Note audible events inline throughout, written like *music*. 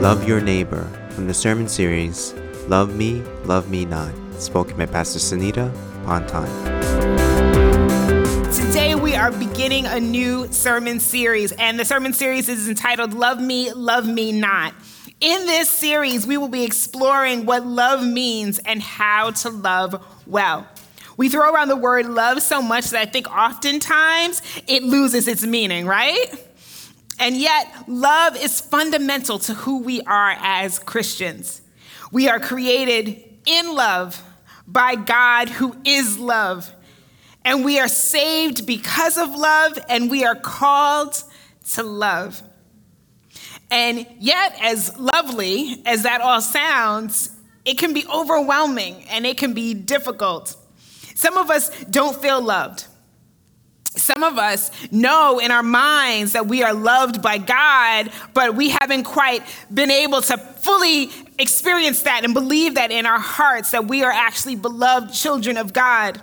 Love Your Neighbor from the sermon series Love Me, Love Me Not, spoken by Pastor Sanetta Ponton. Today we are beginning a new sermon series, and the sermon series is entitled Love Me, Love Me Not. In this series, we will be exploring what love means and how to love well. We throw around the word love so much that I think oftentimes it loses its meaning, right? And yet, love is fundamental to who we are as Christians. We are created in love by God who is love. And we are saved because of love, and we are called to love. And yet, as lovely as that all sounds, it can be overwhelming and it can be difficult. Some of us don't feel loved. Some of us know in our minds that we are loved by God, but we haven't quite been able to fully experience that and believe that in our hearts that we are actually beloved children of God.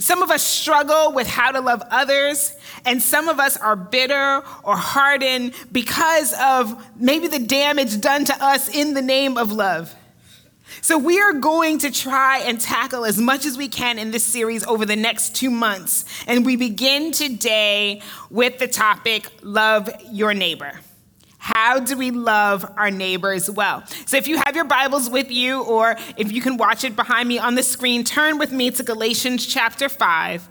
Some of us struggle with how to love others, and some of us are bitter or hardened because of maybe the damage done to us in the name of love. So, we are going to try and tackle as much as we can in this series over the next two months. And we begin today with the topic Love Your Neighbor. How do we love our neighbors well? So, if you have your Bibles with you, or if you can watch it behind me on the screen, turn with me to Galatians chapter 5.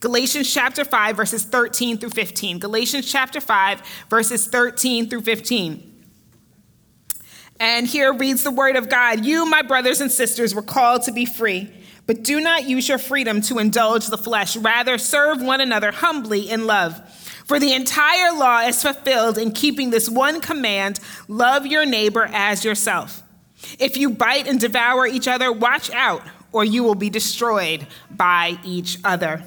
Galatians chapter 5, verses 13 through 15. Galatians chapter 5, verses 13 through 15. And here reads the word of God You, my brothers and sisters, were called to be free, but do not use your freedom to indulge the flesh. Rather, serve one another humbly in love. For the entire law is fulfilled in keeping this one command love your neighbor as yourself. If you bite and devour each other, watch out, or you will be destroyed by each other.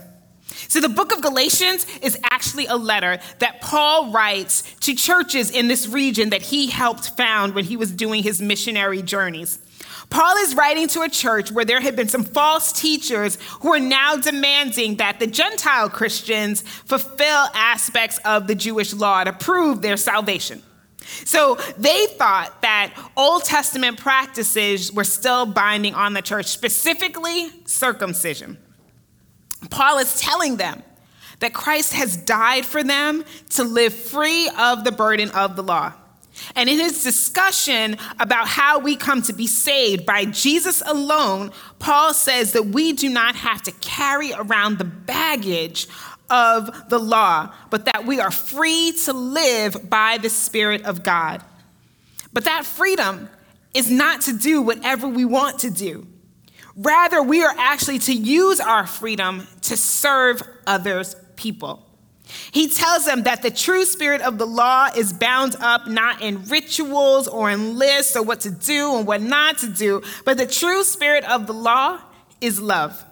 So, the book of Galatians is actually a letter that Paul writes to churches in this region that he helped found when he was doing his missionary journeys. Paul is writing to a church where there had been some false teachers who are now demanding that the Gentile Christians fulfill aspects of the Jewish law to prove their salvation. So they thought that Old Testament practices were still binding on the church, specifically circumcision. Paul is telling them that Christ has died for them to live free of the burden of the law. And in his discussion about how we come to be saved by Jesus alone, Paul says that we do not have to carry around the baggage of the law, but that we are free to live by the Spirit of God. But that freedom is not to do whatever we want to do. Rather, we are actually to use our freedom to serve others' people. He tells them that the true spirit of the law is bound up not in rituals or in lists or what to do and what not to do, but the true spirit of the law is love.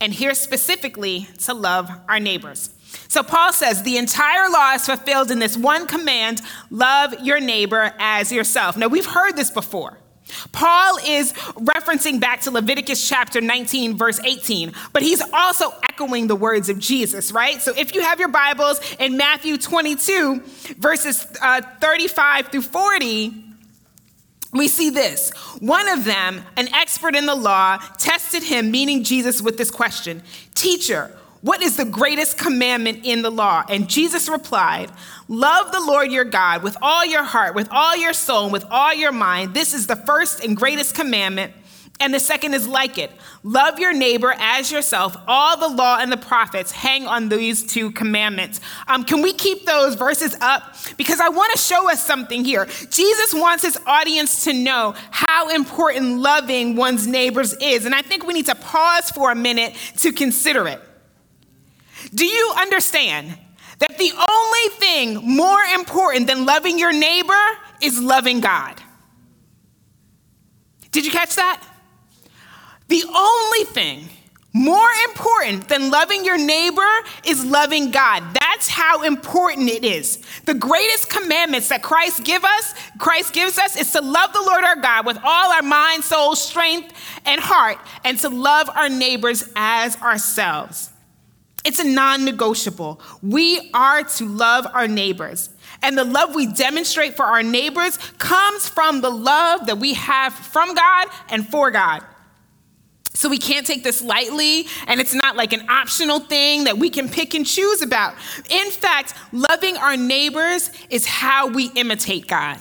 And here specifically, to love our neighbors. So Paul says the entire law is fulfilled in this one command love your neighbor as yourself. Now, we've heard this before. Paul is referencing back to Leviticus chapter 19, verse 18, but he's also echoing the words of Jesus, right? So if you have your Bibles in Matthew 22, verses uh, 35 through 40, we see this. One of them, an expert in the law, tested him, meaning Jesus, with this question Teacher, what is the greatest commandment in the law? And Jesus replied, Love the Lord your God with all your heart, with all your soul, and with all your mind. This is the first and greatest commandment. And the second is like it love your neighbor as yourself. All the law and the prophets hang on these two commandments. Um, can we keep those verses up? Because I want to show us something here. Jesus wants his audience to know how important loving one's neighbors is. And I think we need to pause for a minute to consider it. Do you understand that the only thing more important than loving your neighbor is loving God? Did you catch that? The only thing more important than loving your neighbor is loving God. That's how important it is. The greatest commandments that Christ give us, Christ gives us is to love the Lord our God with all our mind, soul, strength, and heart and to love our neighbors as ourselves. It's a non negotiable. We are to love our neighbors. And the love we demonstrate for our neighbors comes from the love that we have from God and for God. So we can't take this lightly, and it's not like an optional thing that we can pick and choose about. In fact, loving our neighbors is how we imitate God.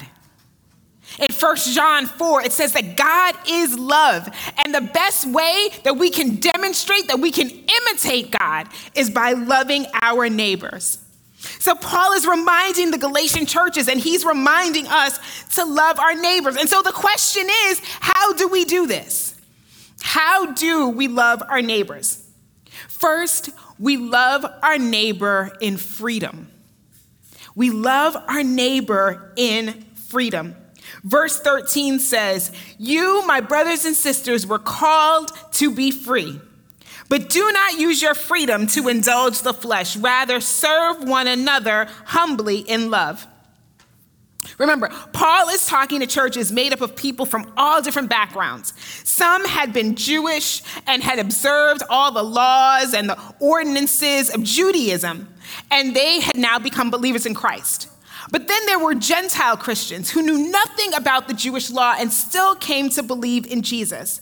In 1 John 4, it says that God is love. And the best way that we can demonstrate that we can imitate God is by loving our neighbors. So, Paul is reminding the Galatian churches and he's reminding us to love our neighbors. And so, the question is how do we do this? How do we love our neighbors? First, we love our neighbor in freedom. We love our neighbor in freedom. Verse 13 says, You, my brothers and sisters, were called to be free. But do not use your freedom to indulge the flesh. Rather, serve one another humbly in love. Remember, Paul is talking to churches made up of people from all different backgrounds. Some had been Jewish and had observed all the laws and the ordinances of Judaism, and they had now become believers in Christ. But then there were Gentile Christians who knew nothing about the Jewish law and still came to believe in Jesus.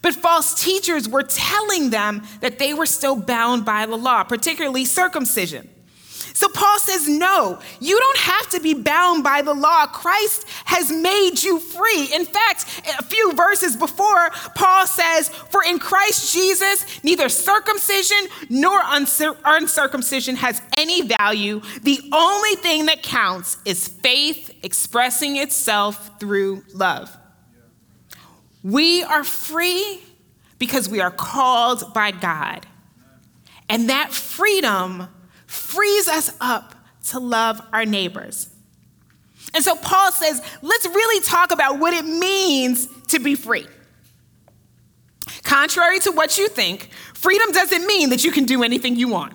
But false teachers were telling them that they were still bound by the law, particularly circumcision. So Paul says, No, you don't have to be bound by the law. Christ has made you free. In fact, a few verses before, Paul says, For in Christ Jesus, neither circumcision nor uncircumcision has any value. The only thing that counts is faith expressing itself through love. We are free because we are called by God. And that freedom frees us up to love our neighbors. And so Paul says, let's really talk about what it means to be free. Contrary to what you think, freedom doesn't mean that you can do anything you want.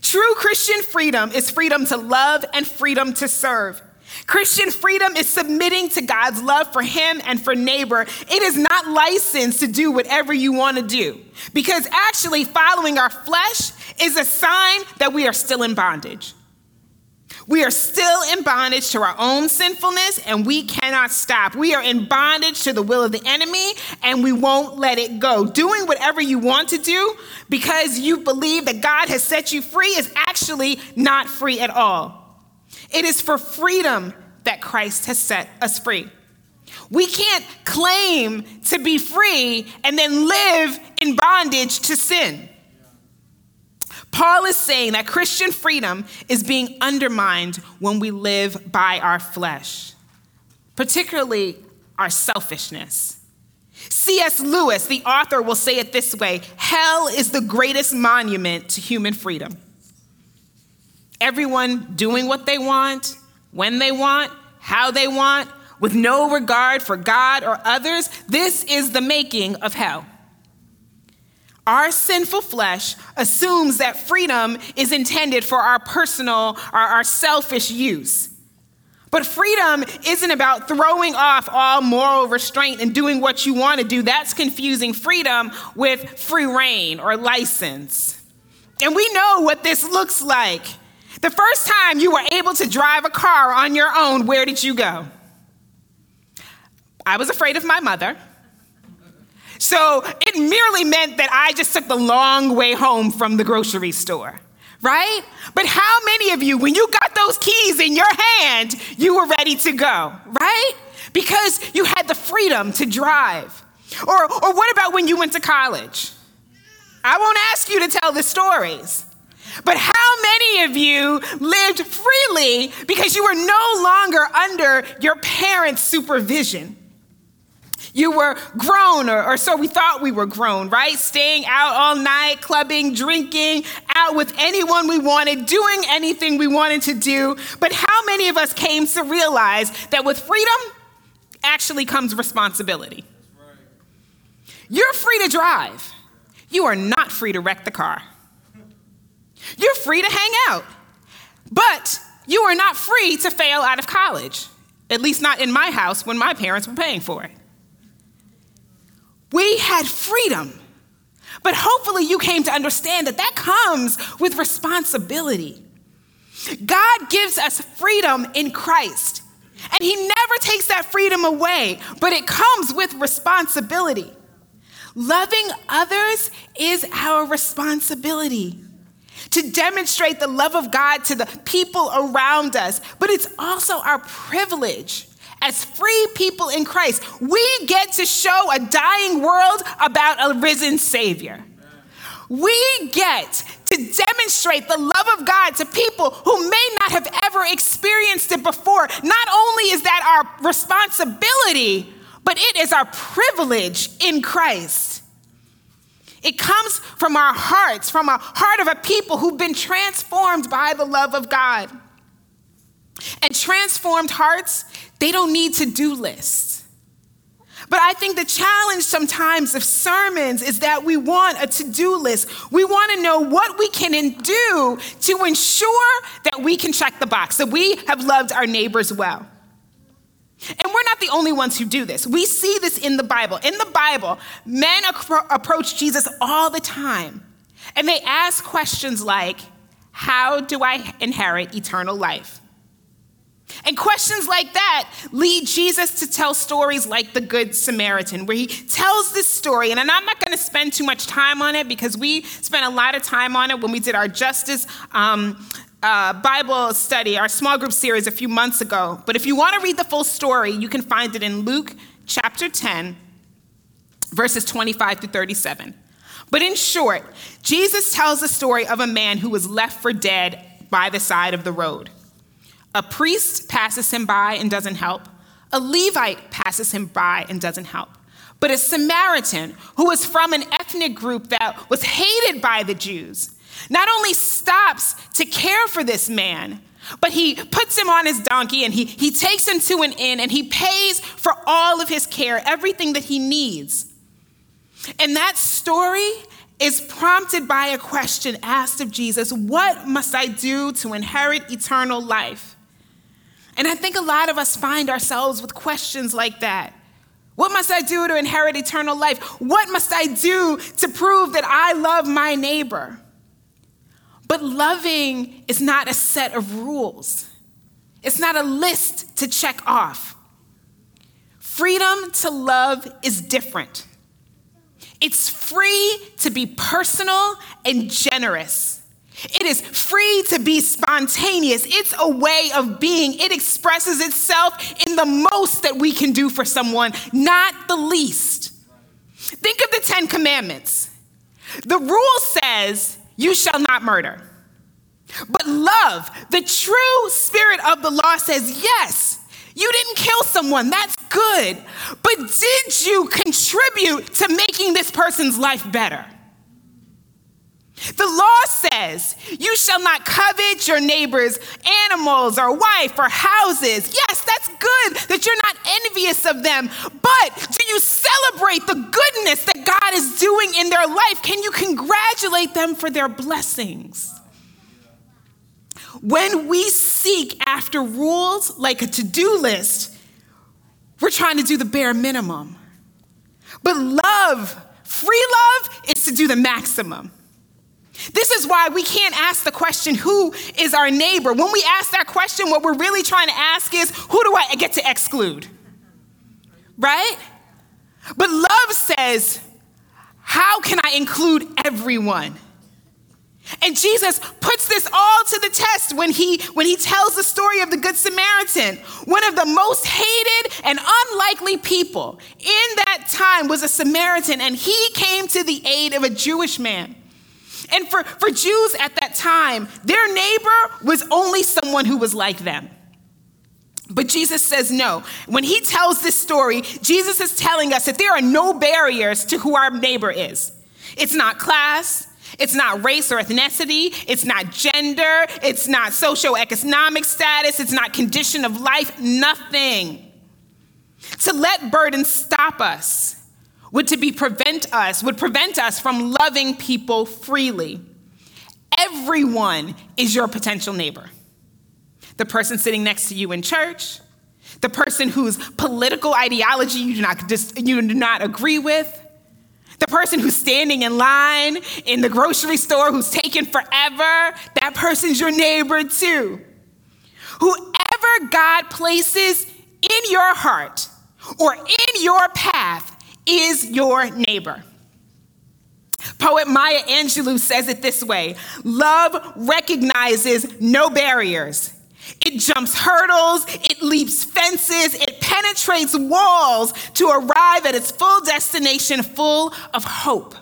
True Christian freedom is freedom to love and freedom to serve. Christian freedom is submitting to God's love for him and for neighbor. It is not licensed to do whatever you want to do because actually following our flesh is a sign that we are still in bondage. We are still in bondage to our own sinfulness and we cannot stop. We are in bondage to the will of the enemy and we won't let it go. Doing whatever you want to do because you believe that God has set you free is actually not free at all. It is for freedom that Christ has set us free. We can't claim to be free and then live in bondage to sin. Paul is saying that Christian freedom is being undermined when we live by our flesh, particularly our selfishness. C.S. Lewis, the author, will say it this way Hell is the greatest monument to human freedom everyone doing what they want, when they want, how they want, with no regard for God or others, this is the making of hell. Our sinful flesh assumes that freedom is intended for our personal or our selfish use. But freedom isn't about throwing off all moral restraint and doing what you want to do. That's confusing freedom with free rein or license. And we know what this looks like. The first time you were able to drive a car on your own, where did you go? I was afraid of my mother. So it merely meant that I just took the long way home from the grocery store, right? But how many of you, when you got those keys in your hand, you were ready to go, right? Because you had the freedom to drive. Or, or what about when you went to college? I won't ask you to tell the stories. But how many of you lived freely because you were no longer under your parents' supervision? You were grown, or, or, so we thought we were grown, right? Staying out all night, clubbing, drinking, out with anyone we wanted, doing anything we wanted to do. But how many of us came to realize that with freedom actually comes responsibility? You're free to drive, you are not free to wreck the car. You're free to hang out, but you are not free to fail out of college, at least not in my house when my parents were paying for it. We had freedom, But hopefully, you came to understand that that comes with responsibility. God gives us freedom in Christ, and He never takes that freedom away, but it comes with responsibility. Loving others is our responsibility to demonstrate the love of God to the people around us, but it's also our privilege as free people in Christ. We get to show a dying world about a risen Savior. We get to demonstrate the love of God to people who may not have ever experienced it before. Not only is that our responsibility, but it is our privilege in Christ. It comes from our hearts, from a heart of a people who've been transformed by the love of God. And transformed hearts, they don't need to do lists. But I think the challenge sometimes of sermons is that we want a to do list. We want to know what we can do to ensure that we can check the box, that we have loved our neighbors well. And we're not the only ones who do this. We see this in the Bible. In the Bible, men approach Jesus all the time, and they ask questions like, How do I inherit eternal life? And questions like that lead Jesus to tell stories like the Good Samaritan, where he tells this story. And I'm not going to spend too much time on it because we spent a lot of time on it when we did our justice um, uh, Bible study, our small group series a few months ago. But if you want to read the full story, you can find it in Luke chapter 10, verses 25 to 37. But in short, Jesus tells the story of a man who was left for dead by the side of the road. A priest passes him by and doesn't help. A Levite passes him by and doesn't help. But a Samaritan, who was from an ethnic group that was hated by the Jews, not only stops to care for this man, but he puts him on his donkey and he, he takes him to an inn and he pays for all of his care, everything that he needs. And that story is prompted by a question asked of Jesus What must I do to inherit eternal life? And I think a lot of us find ourselves with questions like that. What must I do to inherit eternal life? What must I do to prove that I love my neighbor? But loving is not a set of rules, it's not a list to check off. Freedom to love is different. It's free to be personal and generous. It is free to be spontaneous. It's a way of being. It expresses itself in the most that we can do for someone, not the least. Think of the Ten Commandments. The rule says you shall not murder. But love, the true spirit of the law says, yes, you didn't kill someone, that's good. But did you contribute to making this person's life better? The law says you shall not covet your neighbor's animals or wife or houses. Yes, that's good that you're not envious of them. But do you celebrate the goodness that God is doing in their life? Can you congratulate them for their blessings? When we seek after rules like a to do list, we're trying to do the bare minimum. But love, free love, is to do the maximum. This is why we can't ask the question, who is our neighbor? When we ask that question, what we're really trying to ask is, who do I get to exclude? Right? But love says, how can I include everyone? And Jesus puts this all to the test when he, when he tells the story of the Good Samaritan. One of the most hated and unlikely people in that time was a Samaritan, and he came to the aid of a Jewish man. And for, for Jews at that time, their neighbor was only someone who was like them. But Jesus says no. When he tells this story, Jesus is telling us that there are no barriers to who our neighbor is. It's not class, it's not race or ethnicity, it's not gender, it's not socioeconomic status, it's not condition of life, nothing. To let burdens stop us would to be prevent us, would prevent us from loving people freely. Everyone is your potential neighbor. The person sitting next to you in church, the person whose political ideology you do not, you do not agree with, The person who's standing in line in the grocery store who's taking forever, that person's your neighbor too. Whoever God places in your heart or in your path is your neighbor. Poet Maya Angelou says it this way Love recognizes no barriers. It jumps hurdles, it leaps fences, it penetrates walls to arrive at its full destination full of hope.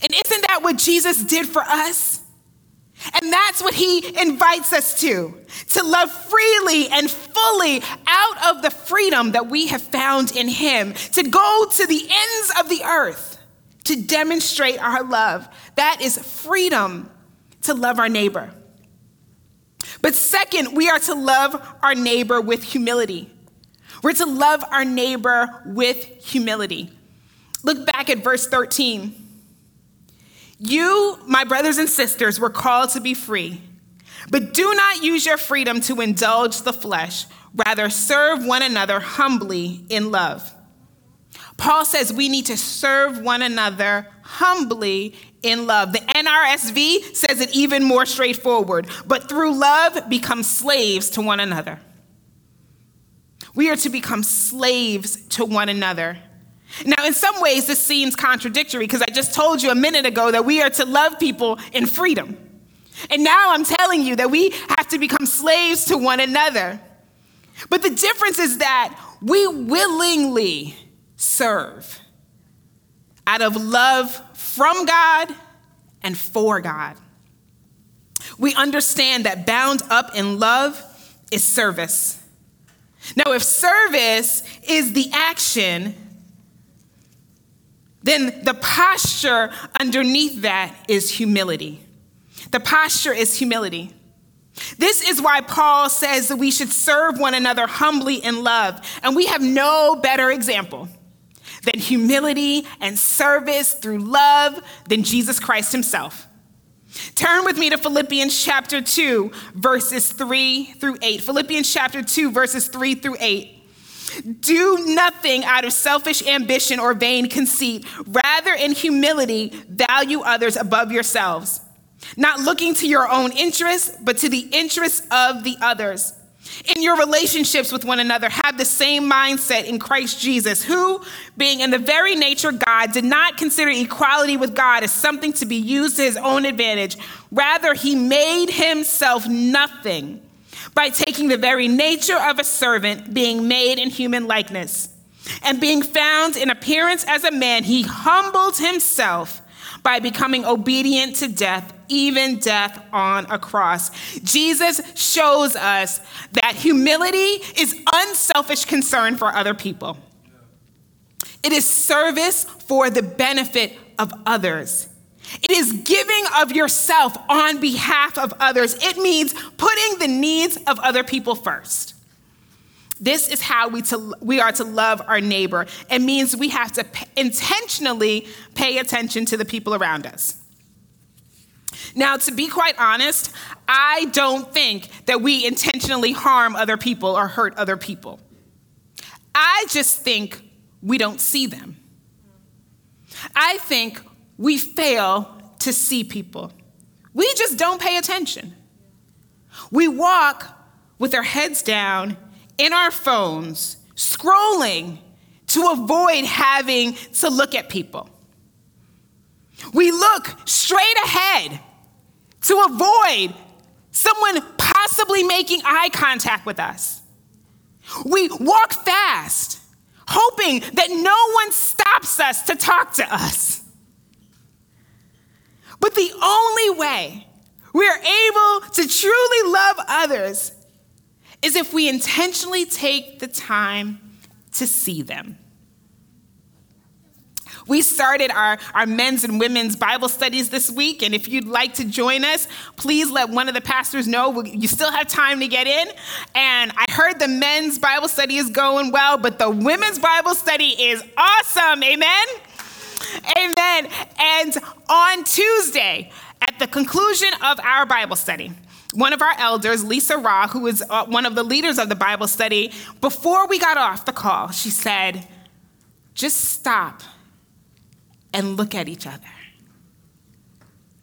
And isn't that what Jesus did for us? And that's what he invites us to to love freely and fully out of the freedom that we have found in him, to go to the ends of the earth to demonstrate our love. That is freedom to love our neighbor. But second, we are to love our neighbor with humility. We're to love our neighbor with humility. Look back at verse 13. You, my brothers and sisters, were called to be free, but do not use your freedom to indulge the flesh. Rather, serve one another humbly in love. Paul says we need to serve one another humbly in love. The NRSV says it even more straightforward, but through love, become slaves to one another. We are to become slaves to one another. Now, in some ways, this seems contradictory because I just told you a minute ago that we are to love people in freedom. And now I'm telling you that we have to become slaves to one another. But the difference is that we willingly serve out of love from God and for God. We understand that bound up in love is service. Now, if service is the action, then the posture underneath that is humility. The posture is humility. This is why Paul says that we should serve one another humbly in love. And we have no better example than humility and service through love than Jesus Christ himself. Turn with me to Philippians chapter 2, verses 3 through 8. Philippians chapter 2, verses 3 through 8. Do nothing out of selfish ambition or vain conceit. Rather, in humility, value others above yourselves, not looking to your own interests, but to the interests of the others. In your relationships with one another, have the same mindset in Christ Jesus, who, being in the very nature of God, did not consider equality with God as something to be used to his own advantage. Rather, he made himself nothing by taking the very nature of a servant, being made in human likeness. And being found in appearance as a man, he humbled himself by becoming obedient to death, even death on a cross. Jesus shows us that humility is unselfish concern for other people. It is service for the benefit of others. It is giving of yourself on behalf of others. It means putting the needs of other people first. This is how we, to, we are to love our neighbor. It means we have to p- intentionally pay attention to the people around us. Now, to be quite honest, I don't think that we intentionally harm other people or hurt other people. I just think we don't see them. I think we fail to see people. We just don't pay attention. We walk with our heads down in our phones, scrolling to avoid having to look at people. We look straight ahead to avoid someone possibly making eye contact with us. We walk fast, hoping that no one stops us to talk to us. But the only way we are able to truly love others is if we intentionally take the time to see them. We started our, our men's and women's Bible studies this week, and if you'd like to join us, please let one of the pastors know. You still have time to get in. And I heard the men's Bible study is going well, but the women's Bible study is awesome. Amen? Amen. And on Tuesday, at the conclusion of our Bible study, one of our elders, Lisa Ra, who is uh, one of the leaders of the Bible study, before we got off the call, she said, just stop and look at each other.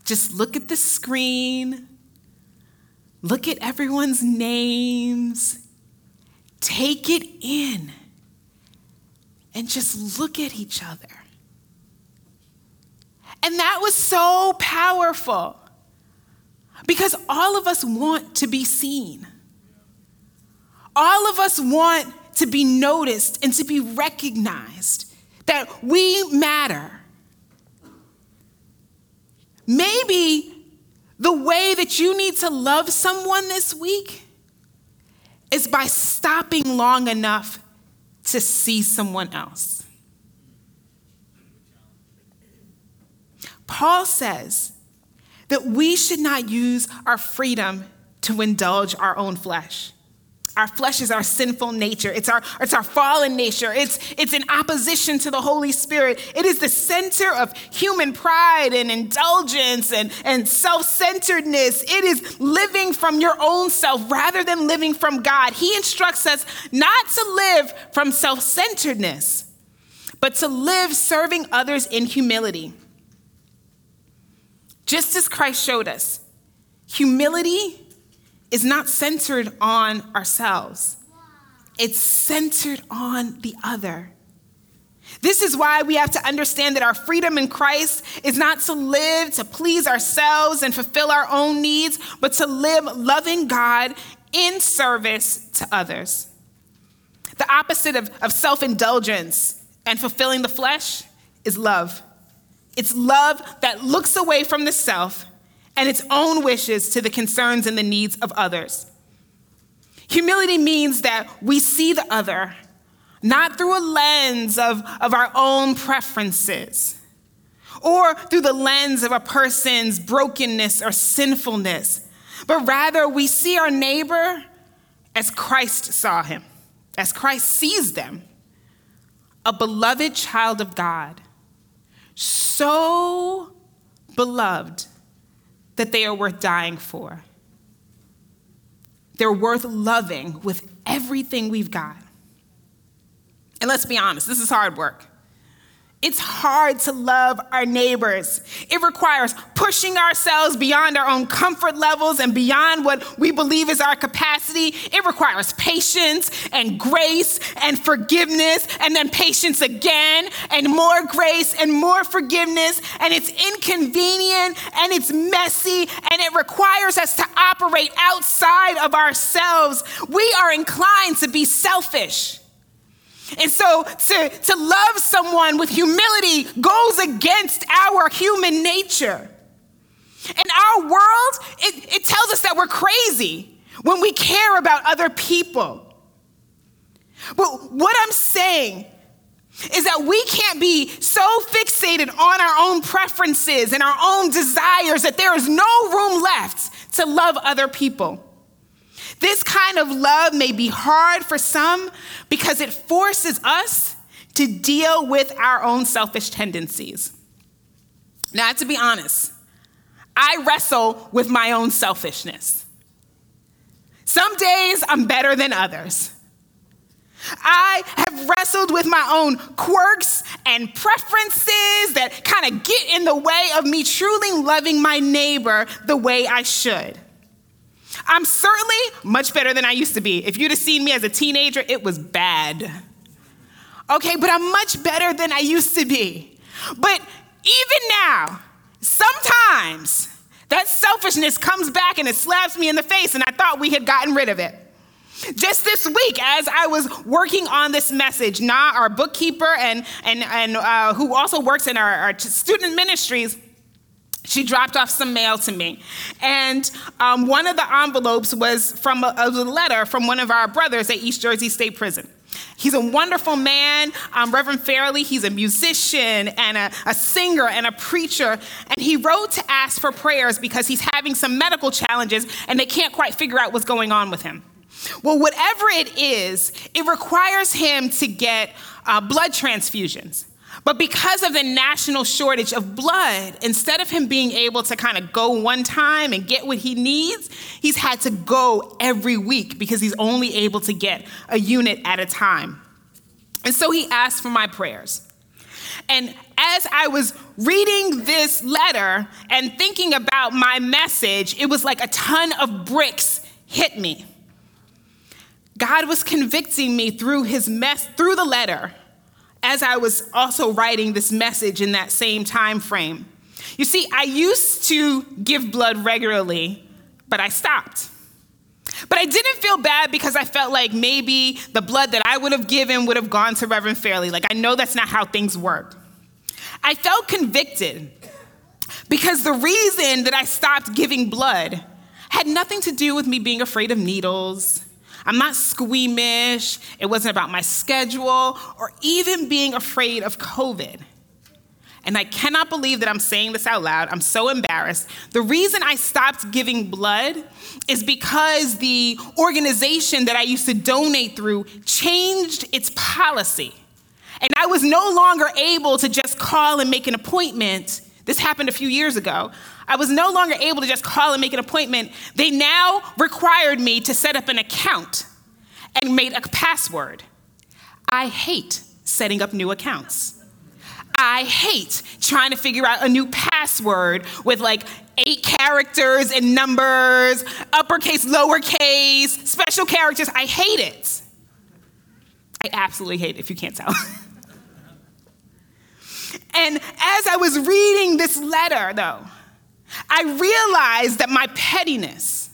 Just look at the screen, look at everyone's names, take it in, and just look at each other. And that was so powerful because all of us want to be seen. All of us want to be noticed and to be recognized that we matter. Maybe the way that you need to love someone this week is by stopping long enough to see someone else. Paul says that we should not use our freedom to indulge our own flesh. Our flesh is our sinful nature. It's our, it's our fallen nature. It's, it's in opposition to the Holy Spirit. It is the center of human pride and indulgence and, and self centeredness. It is living from your own self rather than living from God. He instructs us not to live from self centeredness, but to live serving others in humility. Just as Christ showed us, humility is not centered on ourselves, it's centered on the other. This is why we have to understand that our freedom in Christ is not to live to please ourselves and fulfill our own needs, but to live loving God in service to others. The opposite of, of self indulgence and fulfilling the flesh is love. It's love that looks away from the self and its own wishes to the concerns and the needs of others. Humility means that we see the other not through a lens of, of our own preferences or through the lens of a person's brokenness or sinfulness, but rather we see our neighbor as Christ saw him, as Christ sees them, a beloved child of God, so beloved that they are worth dying for. They're worth loving with everything we've got. And let's be honest, this is hard work. It's hard to love our neighbors. It requires pushing ourselves beyond our own comfort levels and beyond what we believe is our capacity. It requires patience and grace and forgiveness, and then patience again, and more grace and more forgiveness. And it's inconvenient and it's messy, and it requires us to operate outside of ourselves. We are inclined to be selfish. And so to, to love someone with humility goes against our human nature. And our world, it, it tells us that we're crazy when we care about other people. But what I'm saying is that we can't be so fixated on our own preferences and our own desires that there is no room left to love other people. This kind of love may be hard for some because it forces us to deal with our own selfish tendencies. Now, to be honest, I wrestle with my own selfishness. Some days I'm better than others. I have wrestled with my own quirks and preferences that kind of get in the way of me truly loving my neighbor the way I should. I'm certainly much better than I used to be. If you'd have seen me as a teenager, it was bad. Okay, but I'm much better than I used to be. But even now, sometimes that selfishness comes back and it slaps me in the face, and I thought we had gotten rid of it. Just this week, as I was working on this message, Na, our bookkeeper, and, and, and uh, who also works in our, our student ministries, she dropped off some mail to me. And um, one of the envelopes was from a, a, letter from one of our brothers at East Jersey State Prison. He's a wonderful man, um, Reverend Fairley. He's a musician and a, a singer and a preacher. And he wrote to ask for prayers because he's having some medical challenges and they can't quite figure out what's going on with him. Well, whatever it is, it requires him to get uh, blood transfusions. But because of the national shortage of blood, instead of him being able to kind of go one time and get what he needs, he's had to go every week because he's only able to get a unit at a time. And so he asked for my prayers. And as I was reading this letter and thinking about my message, it was like a ton of bricks hit me. God was convicting me through his mess through the letter as I was also writing this message in that same time frame. You see, I used to give blood regularly, but I stopped. But I didn't feel bad because I felt like maybe the blood that I would have given would have gone to Reverend Fairley. Like, I know that's not how things work. I felt convicted because the reason that I stopped giving blood had nothing to do with me being afraid of needles. I'm not squeamish. It wasn't about my schedule or even being afraid of COVID. And I cannot believe that I'm saying this out loud. I'm so embarrassed. The reason I stopped giving blood is because the organization that I used to donate through changed its policy. And I was no longer able to just call and make an appointment. This happened a few years ago. I was no longer able to just call and make an appointment. They now required me to set up an account and made a password. I hate setting up new accounts. I hate trying to figure out a new password with like eight characters and numbers, uppercase, lowercase, special characters. I hate it. I absolutely hate it if you can't tell. *laughs* and as I was reading this letter, though, I realized that my pettiness,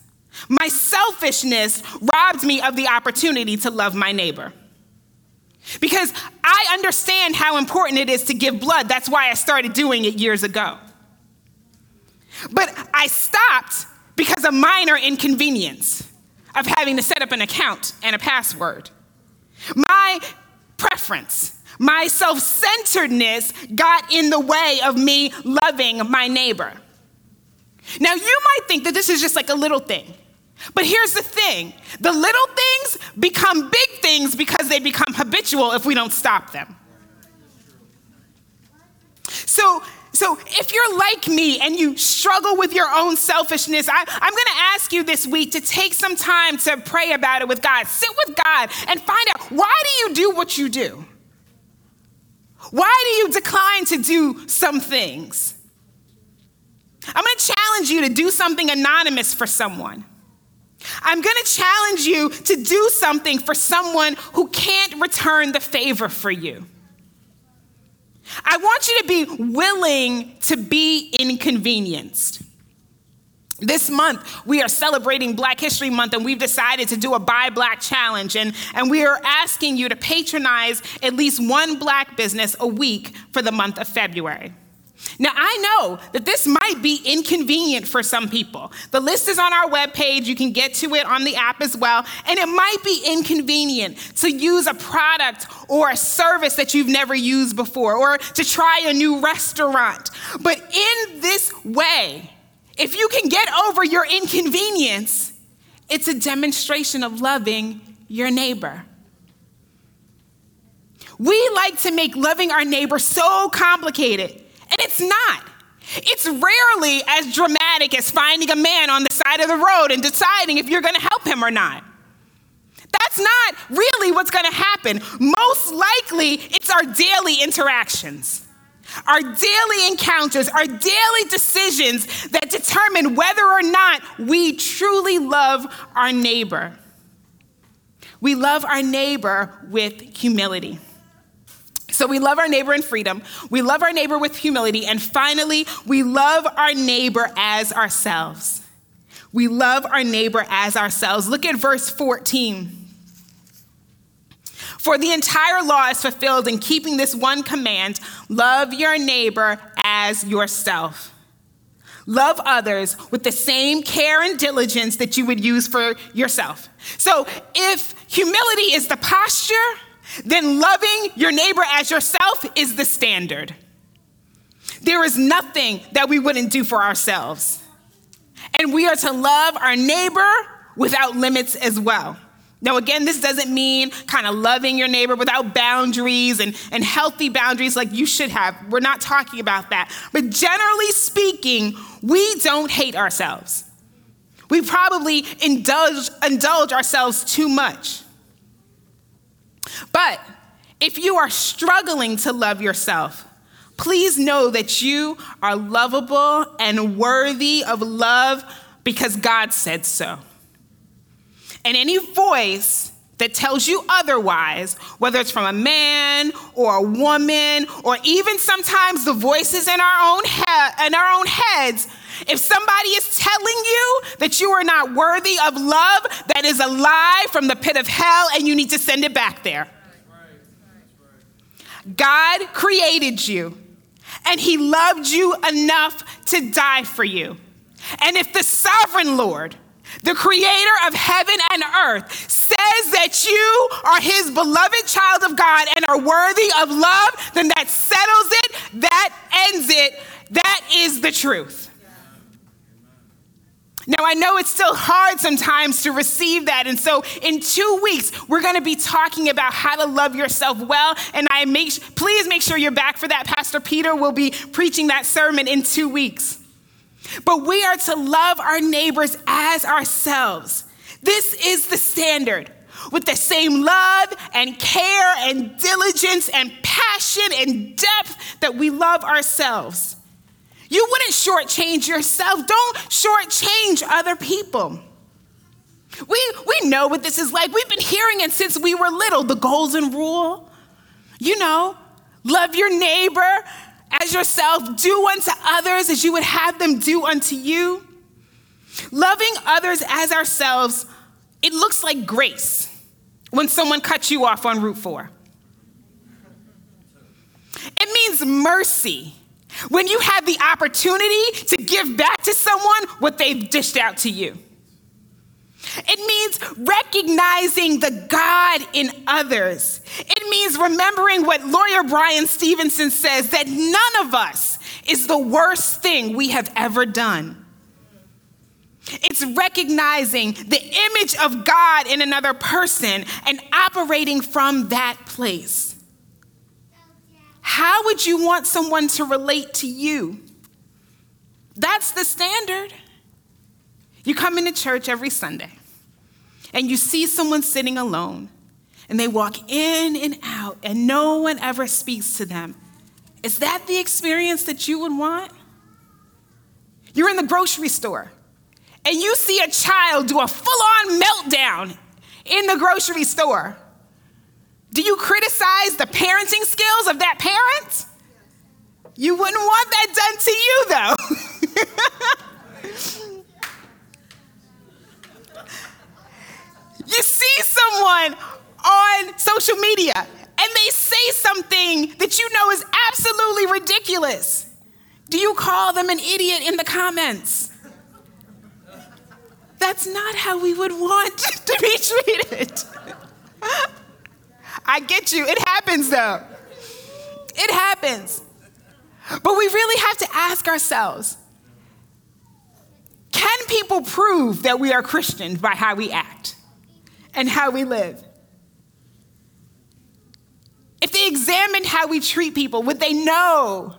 my selfishness robbed me of the opportunity to love my neighbor. Because I understand how important it is to give blood. That's why I started doing it years ago. But I stopped because of minor inconvenience of having to set up an account and a password. My preference, my self centeredness got in the way of me loving my neighbor. Now, you might think that this is just like a little thing. But here's the thing the little things become big things because they become habitual if we don't stop them. So, so if you're like me and you struggle with your own selfishness, I, am going to ask you this week to take some time to pray about it with God. Sit with God and find out why do you do what you do? Why do you decline to do some things? I'm going to challenge you to do something anonymous for someone. I'm going to challenge you to do something for someone who can't return the favor for you. I want you to be willing to be inconvenienced. This month, we are celebrating Black History Month, and we've decided to do a Buy Black challenge. And, and we are asking you to patronize at least one Black business a week for the month of February. Now, I know that this might be inconvenient for some people. The list is on our webpage. You can get to it on the app as well. And it might be inconvenient to use a product or a service that you've never used before or to try a new restaurant. But in this way, if you can get over your inconvenience, it's a demonstration of loving your neighbor. We like to make loving our neighbor so complicated. And it's not. It's rarely as dramatic as finding a man on the side of the road and deciding if you're going to help him or not. That's not really what's going to happen. Most likely, it's our daily interactions, our daily encounters, our daily decisions that determine whether or not we truly love our neighbor. We love our neighbor with humility. So we love our neighbor in freedom, we love our neighbor with humility, and finally, we love our neighbor as ourselves. We love our neighbor as ourselves. Look at verse 14. For the entire law is fulfilled in keeping this one command love your neighbor as yourself. Love others with the same care and diligence that you would use for yourself. So, if humility is the posture, then loving your neighbor as yourself is the standard. There is nothing that we wouldn't do for ourselves. And we are to love our neighbor without limits as well. Now, again, this doesn't mean kind of loving your neighbor without boundaries and, and healthy boundaries like you should have. We're not talking about that. But generally speaking, we don't hate ourselves. We probably indulge, indulge ourselves too much. But if you are struggling to love yourself, Please know that you are lovable and worthy of love because God said so. And any voice that tells you otherwise, whether it's from a man or a woman, or even sometimes the voices in our own, he- in our own heads, if somebody is telling you that you are not worthy of love, that is a lie from the pit of hell, and you need to send it back there. God created you, and He loved you enough to die for you. And if the sovereign Lord, the creator of heaven and earth, says that you are his beloved child of God and are worthy of love, then that settles it, that ends it, that is the truth. Now, I know it's still hard sometimes to receive that. And so, in two weeks, we're going to be talking about how to love yourself well. And I make, please make sure you're back for that. Pastor Peter will be preaching that sermon in two weeks. But we are to love our neighbors as ourselves. This is the standard. With the same love and care and diligence and passion and depth that we love ourselves. You wouldn't shortchange yourself. Don't shortchange other people. We, we know what this is like. We've been hearing it since we were little the golden rule. You know, love your neighbor as yourself, do unto others as you would have them do unto you. Loving others as ourselves, it looks like grace when someone cuts you off on Route 4. It means mercy when you have the opportunity to give back to someone what they've dished out to you. It means recognizing the God in others. It means remembering what lawyer Bryan Stevenson says that none of us is the worst thing we have ever done. It's recognizing the image of God in another person and operating from that place. How would you want someone to relate to you? That's the standard. You come into church every Sunday and you see someone sitting alone and they walk in and out and no one ever speaks to them. Is that the experience that you would want? You're in the grocery store and you see a child do a full on meltdown in the grocery store. Do you criticize the parenting skills of that parent? You wouldn't want that done to you, though. *laughs* you see someone on social media and they say something that you know is absolutely ridiculous. Do you call them an idiot in the comments? That's not how we would want *laughs* to be treated. *laughs* I get you. It happens though. It happens. But we really have to ask ourselves can people prove that we are Christians by how we act and how we live? If they examined how we treat people, would they know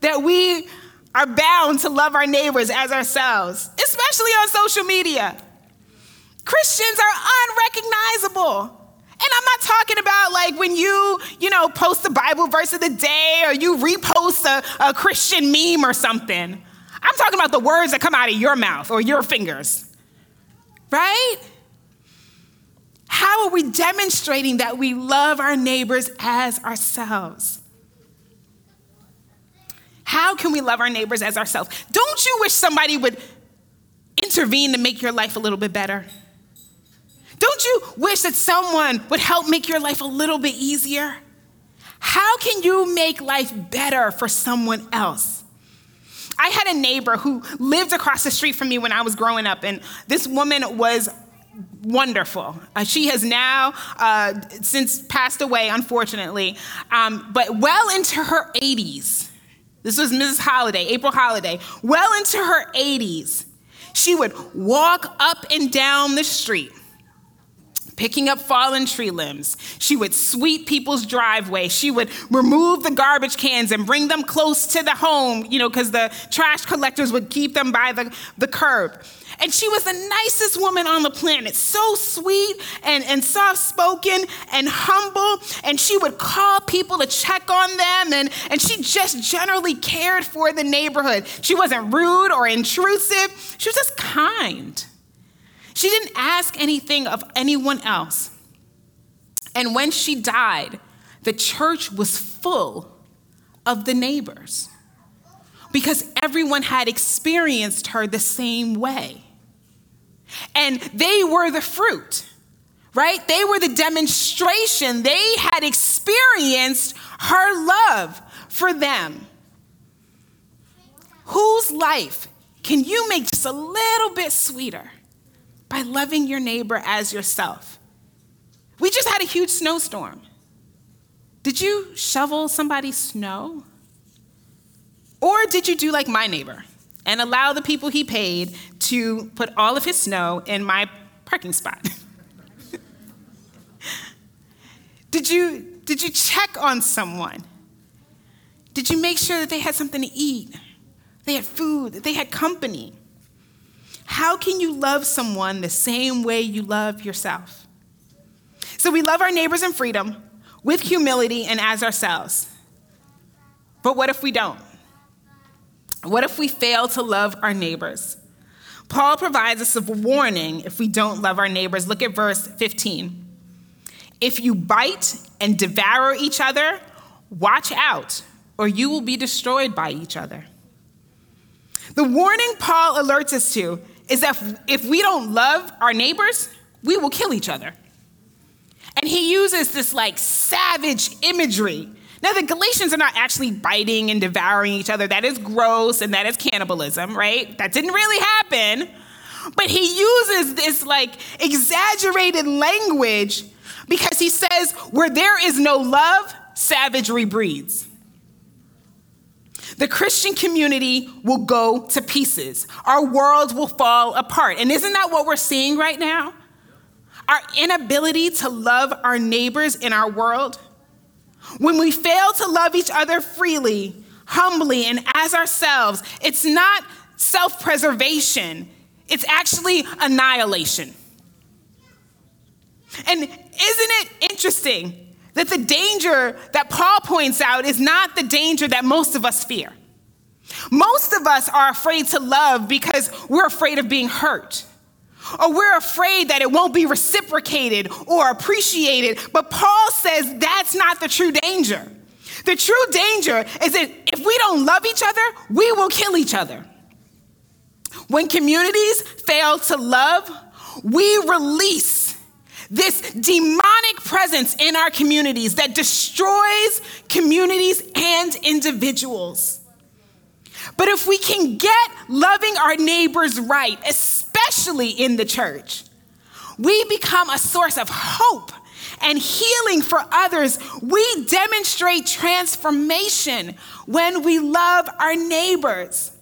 that we are bound to love our neighbors as ourselves, especially on social media? Christians are unrecognizable. And I'm not talking about like when you, you know, post the Bible verse of the day or you repost a, a Christian meme or something. I'm talking about the words that come out of your mouth or your fingers, right? How are we demonstrating that we love our neighbors as ourselves? How can we love our neighbors as ourselves? Don't you wish somebody would intervene to make your life a little bit better? Don't you wish that someone would help make your life a little bit easier? How can you make life better for someone else? I had a neighbor who lived across the street from me when I was growing up, and this woman was wonderful. Uh, she has now uh, since passed away, unfortunately, um, but well into her 80s. This was Mrs. Holiday, April Holiday, well into her 80s. She would walk up and down the street picking up fallen tree limbs. She would sweep people's driveway. She would remove the garbage cans and bring them close to the home, you know, because the trash collectors would keep them by the, the curb. And she was the nicest woman on the planet, so sweet and, and soft spoken and humble. And she would call people to check on them. And, and she just generally cared for the neighborhood. She wasn't rude or intrusive, she was just kind. She didn't ask anything of anyone else. And when she died, the church was full of the neighbors because everyone had experienced her the same way. And they were the fruit, right? They were the demonstration. They had experienced her love for them. Whose life can you make just a little bit sweeter by loving your neighbor as yourself? We just had a huge snowstorm. Did you shovel somebody's snow? Or did you do like my neighbor and allow the people he paid to put all of his snow in my parking spot? *laughs* did, you, did you check on someone? Did you make sure that they had something to eat? They had food, they had company? How can you love someone the same way you love yourself? So we love our neighbors in freedom, with humility and as ourselves. But what if we don't? What if we fail to love our neighbors? Paul provides us a warning if we don't love our neighbors. Look at verse 15. If you bite and devour each other, watch out, or you will be destroyed by each other. The warning Paul alerts us to is that if we don't love our neighbors, we will kill each other. And he uses this like savage imagery. Now, the Galatians are not actually biting and devouring each other. That is gross and that is cannibalism, right? That didn't really happen. But he uses this like exaggerated language because he says, where there is no love, savagery breeds. The Christian community will go to pieces. Our world will fall apart. And isn't that what we're seeing right now? our inability to love our neighbors in our world, when we fail to love each other freely, humbly, and as ourselves, it's not self preservation, it's actually annihilation. And isn't it interesting that the danger that Paul points out is not the danger that most of us fear? Most of us are afraid to love because we're afraid of being hurt or we're afraid that it won't be reciprocated or appreciated. But Paul says that's not the true danger. The true danger is that if we don't love each other, we will kill each other. When communities fail to love, we release this demonic presence in our communities that destroys communities and individuals. But if we can get loving our neighbors right, especially in the church, we become a source of hope and healing for others. We demonstrate transformation when we love our neighbors.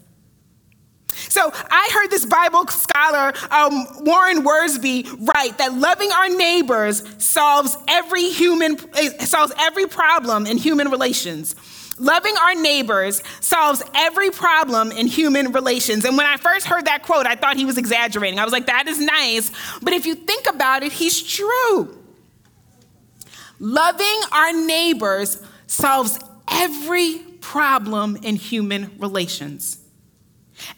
So I heard this Bible scholar, um, Warren Wiersbe, write that loving our neighbors solves every human solves every problem in human relations. Loving our neighbors solves every problem in human relations. And when I first heard that quote, I thought he was exaggerating. I was like, that is nice. But if you think about it, he's true. Loving our neighbors solves every problem in human relations.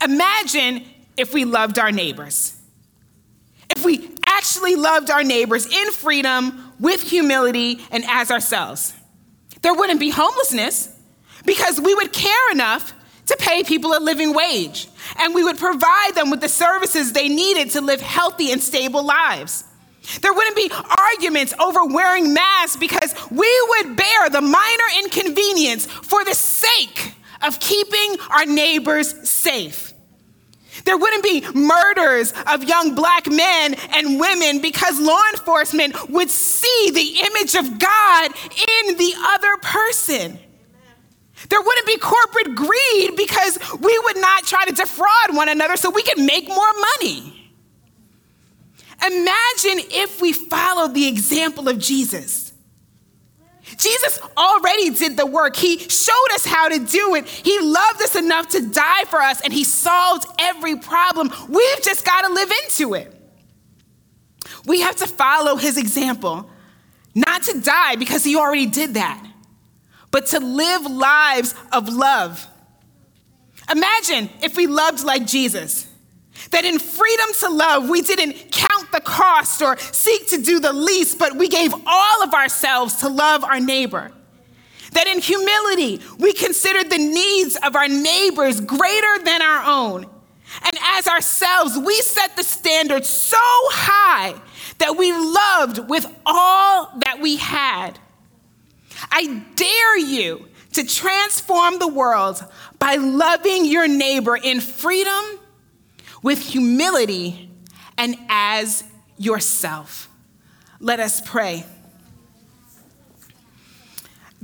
Imagine if we loved our neighbors. If we actually loved our neighbors in freedom, with humility, and as ourselves. There wouldn't be homelessness because we would care enough to pay people a living wage and we would provide them with the services they needed to live healthy and stable lives. There wouldn't be arguments over wearing masks because we would bear the minor inconvenience for the sake of keeping our neighbors safe. There wouldn't be murders of young black men and women because law enforcement would see the image of God in the other person. There wouldn't be corporate greed because we would not try to defraud one another so we could make more money. Imagine if we followed the example of Jesus. Jesus already did the work. He showed us how to do it. He loved us enough to die for us, and He solved every problem. We've just got to live into it. We have to follow His example, not to die because He already did that, but to live lives of love. Imagine if we loved like Jesus. That in freedom to love, we didn't count the cost or seek to do the least, but we gave all of ourselves to love our neighbor. That in humility, we considered the needs of our neighbors greater than our own. And as ourselves, we set the standard so high that we loved with all that we had. I dare you to transform the world by loving your neighbor in freedom with humility and as yourself. Let us pray.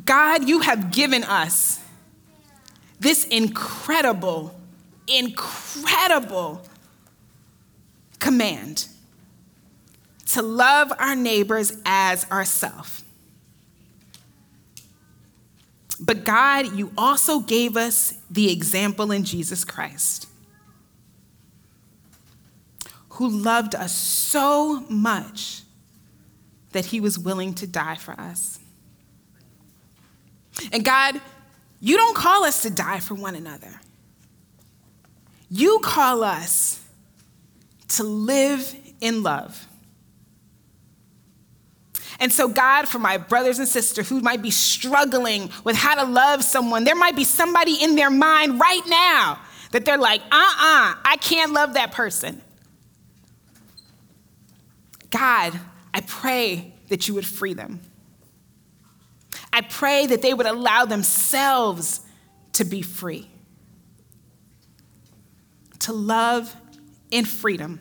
God, you have given us this incredible, incredible command to love our neighbors as ourselves. But God, you also gave us the example in Jesus Christ who loved us so much that he was willing to die for us. And God, you don't call us to die for one another. You call us to live in love. And so, God, for my brothers and sisters who might be struggling with how to love someone, there might be somebody in their mind right now that they're like, uh uh-uh, uh, I can't love that person. God, I pray that you would free them. I pray that they would allow themselves to be free, to love in freedom,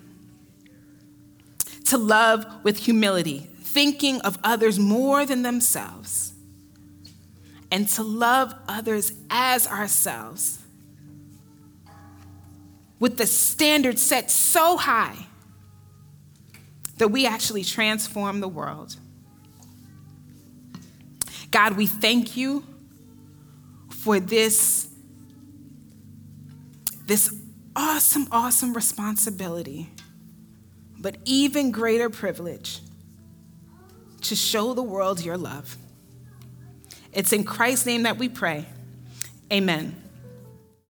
to love with humility, thinking of others more than themselves, and to love others as ourselves with the standard set so high that we actually transform the world. God, we thank you for this, this awesome, awesome responsibility, but even greater privilege to show the world your love. It's in Christ's name that we pray. Amen.